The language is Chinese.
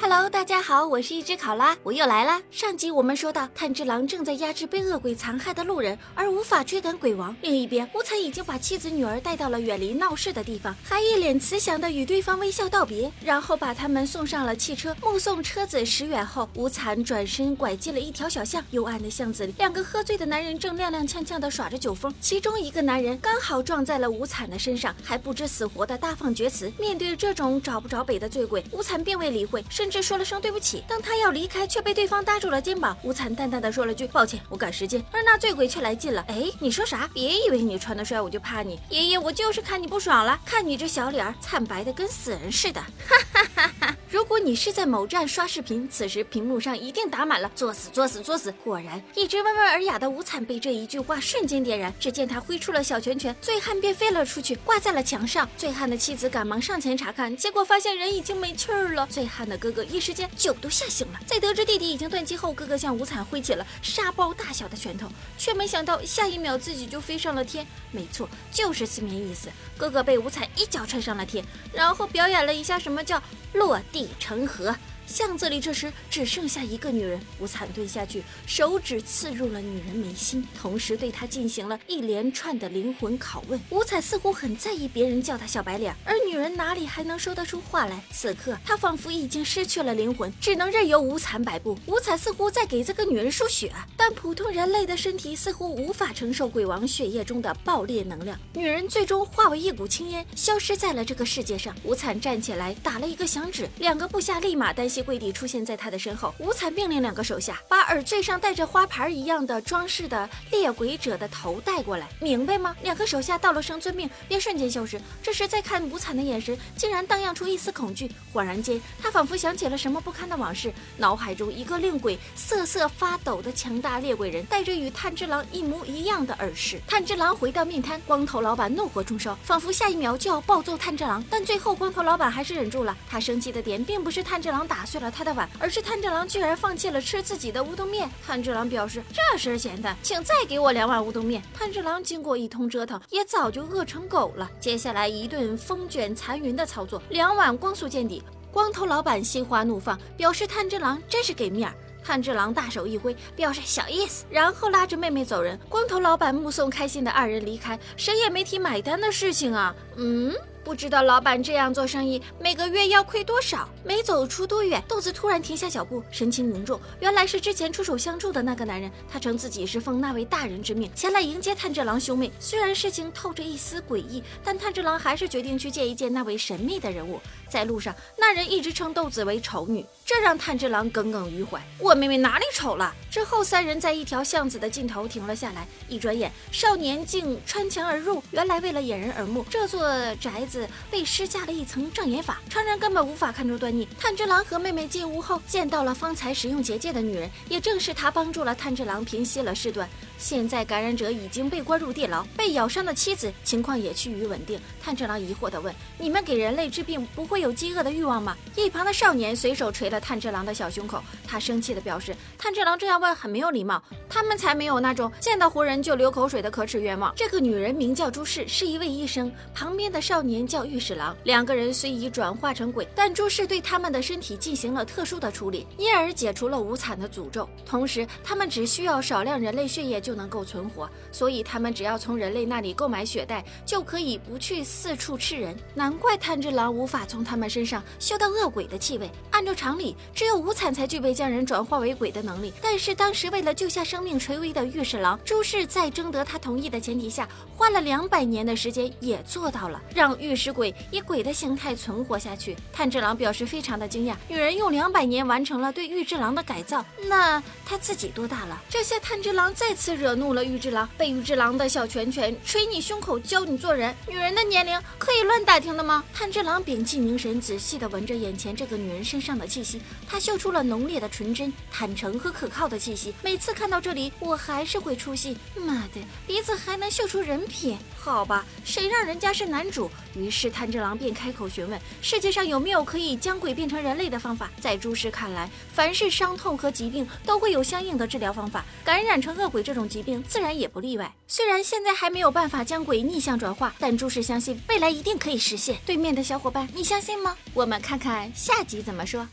Hello，大家好，我是一只考拉，我又来啦。上集我们说到，炭治郎正在压制被恶鬼残害的路人，而无法追赶鬼王。另一边，无惨已经把妻子女儿带到了远离闹市的地方，还一脸慈祥的与对方微笑道别，然后把他们送上了汽车。目送车子驶远后，无惨转身拐进了一条小巷，幽暗的巷子里，两个喝醉的男人正踉踉跄跄的耍着酒疯，其中一个男人刚好撞在了无惨的身上，还不知死活的大放厥词。面对这种找不着北的醉鬼，无惨并未理会，甚至说了声对不起。当他要离开，却被对方搭住了肩膀。无惨淡淡的说了句：“抱歉，我赶时间。”而那醉鬼却来劲了：“哎，你说啥？别以为你穿的帅，我就怕你。爷爷，我就是看你不爽了。看你这小脸儿，惨白的跟死人似的。”哈哈哈哈。如果你是在某站刷视频，此时屏幕上一定打满了“作死，作死，作死”。果然，一直温文尔雅的无惨被这一句话瞬间点燃。只见他挥出了小拳拳，醉汉便飞了出去，挂在了墙上。醉汉的妻子赶忙上前查看，结果发现人已经没气儿了。醉汉的哥哥一时间酒都吓醒了。在得知弟弟已经断气后，哥哥向无惨挥起了沙包大小的拳头，却没想到下一秒自己就飞上了天。没错，就是字面意思。哥哥被无惨一脚踹上了天，然后表演了一下什么叫落地已成河巷子里这时只剩下一个女人，无惨蹲下去，手指刺入了女人眉心，同时对她进行了一连串的灵魂拷问。无惨似乎很在意别人叫她小白脸，而女人哪里还能说得出话来？此刻她仿佛已经失去了灵魂，只能任由无惨摆布。无惨似乎在给这个女人输血，但普通人类的身体似乎无法承受鬼王血液中的爆裂能量。女人最终化为一股青烟，消失在了这个世界上。无惨站起来，打了一个响指，两个部下立马担心膝。跪地出现在他的身后，无惨命令两个手下把耳坠上带着花牌一样的装饰的猎鬼者的头带过来，明白吗？两个手下道了声遵命，便瞬间消失。这时再看无惨的眼神，竟然荡漾出一丝恐惧。恍然间，他仿佛想起了什么不堪的往事，脑海中一个令鬼瑟瑟发抖的强大猎鬼人，带着与炭治郎一模一样的耳饰。炭治郎回到面摊，光头老板怒火中烧，仿佛下一秒就要暴揍炭治郎。但最后光头老板还是忍住了，他生气的点并不是炭治郎打碎了他的碗，而是炭治郎居然放弃了吃自己的乌冬面。炭治郎表示：“这事儿简单，请再给我两碗乌冬面。”炭治郎经过一通折腾，也早就饿成狗了。接下来一顿风卷残云的操作，两碗光速见底。光头老板心花怒放，表示炭治郎真是给面儿。炭治郎大手一挥，表示小意思，然后拉着妹妹走人。光头老板目送开心的二人离开，谁也没提买单的事情啊。嗯。不知道老板这样做生意每个月要亏多少？没走出多远，豆子突然停下脚步，神情凝重。原来是之前出手相助的那个男人。他称自己是奉那位大人之命前来迎接炭治郎兄妹。虽然事情透着一丝诡异，但炭治郎还是决定去见一见那位神秘的人物。在路上，那人一直称豆子为丑女，这让炭治郎耿耿于怀。我妹妹哪里丑了？之后，三人在一条巷子的尽头停了下来。一转眼，少年竟穿墙而入。原来为了掩人耳目，这座宅子。被施加了一层障眼法，常人根本无法看出端倪。炭治郎和妹妹进屋后，见到了方才使用结界的女人，也正是她帮助了炭治郎平息了事端。现在感染者已经被关入地牢，被咬伤的妻子情况也趋于稳定。炭治郎疑惑地问：“你们给人类治病，不会有饥饿的欲望吗？”一旁的少年随手捶了炭治郎的小胸口，他生气地表示：“炭治郎这样问很没有礼貌，他们才没有那种见到活人就流口水的可耻愿望。”这个女人名叫朱氏，是一位医生，旁边的少年叫御史郎。两个人虽已转化成鬼，但朱氏对他们的身体进行了特殊的处理，因而解除了无惨的诅咒。同时，他们只需要少量人类血液。就能够存活，所以他们只要从人类那里购买血袋，就可以不去四处吃人。难怪炭治郎无法从他们身上嗅到恶鬼的气味。按照常理，只有无惨才具备将人转化为鬼的能力。但是当时为了救下生命垂危的御史郎朱氏，在征得他同意的前提下，花了两百年的时间也做到了，让御史鬼以鬼的形态存活下去。炭治郎表示非常的惊讶，女人用两百年完成了对玉之郎的改造，那他自己多大了？这下炭治郎再次。惹怒了玉之郎，被玉之郎的小拳拳捶你胸口，教你做人。女人的年龄可以乱打听的吗？炭治郎屏气凝神，仔细的闻着眼前这个女人身上的气息，他嗅出了浓烈的纯真、坦诚和可靠的气息。每次看到这里，我还是会出戏。妈的，鼻子还能嗅出人品？好吧，谁让人家是男主？于是炭治郎便开口询问：世界上有没有可以将鬼变成人类的方法？在诸氏看来，凡是伤痛和疾病都会有相应的治疗方法，感染成恶鬼这种。疾病自然也不例外。虽然现在还没有办法将鬼逆向转化，但朱氏相信未来一定可以实现。对面的小伙伴，你相信吗？我们看看下集怎么说。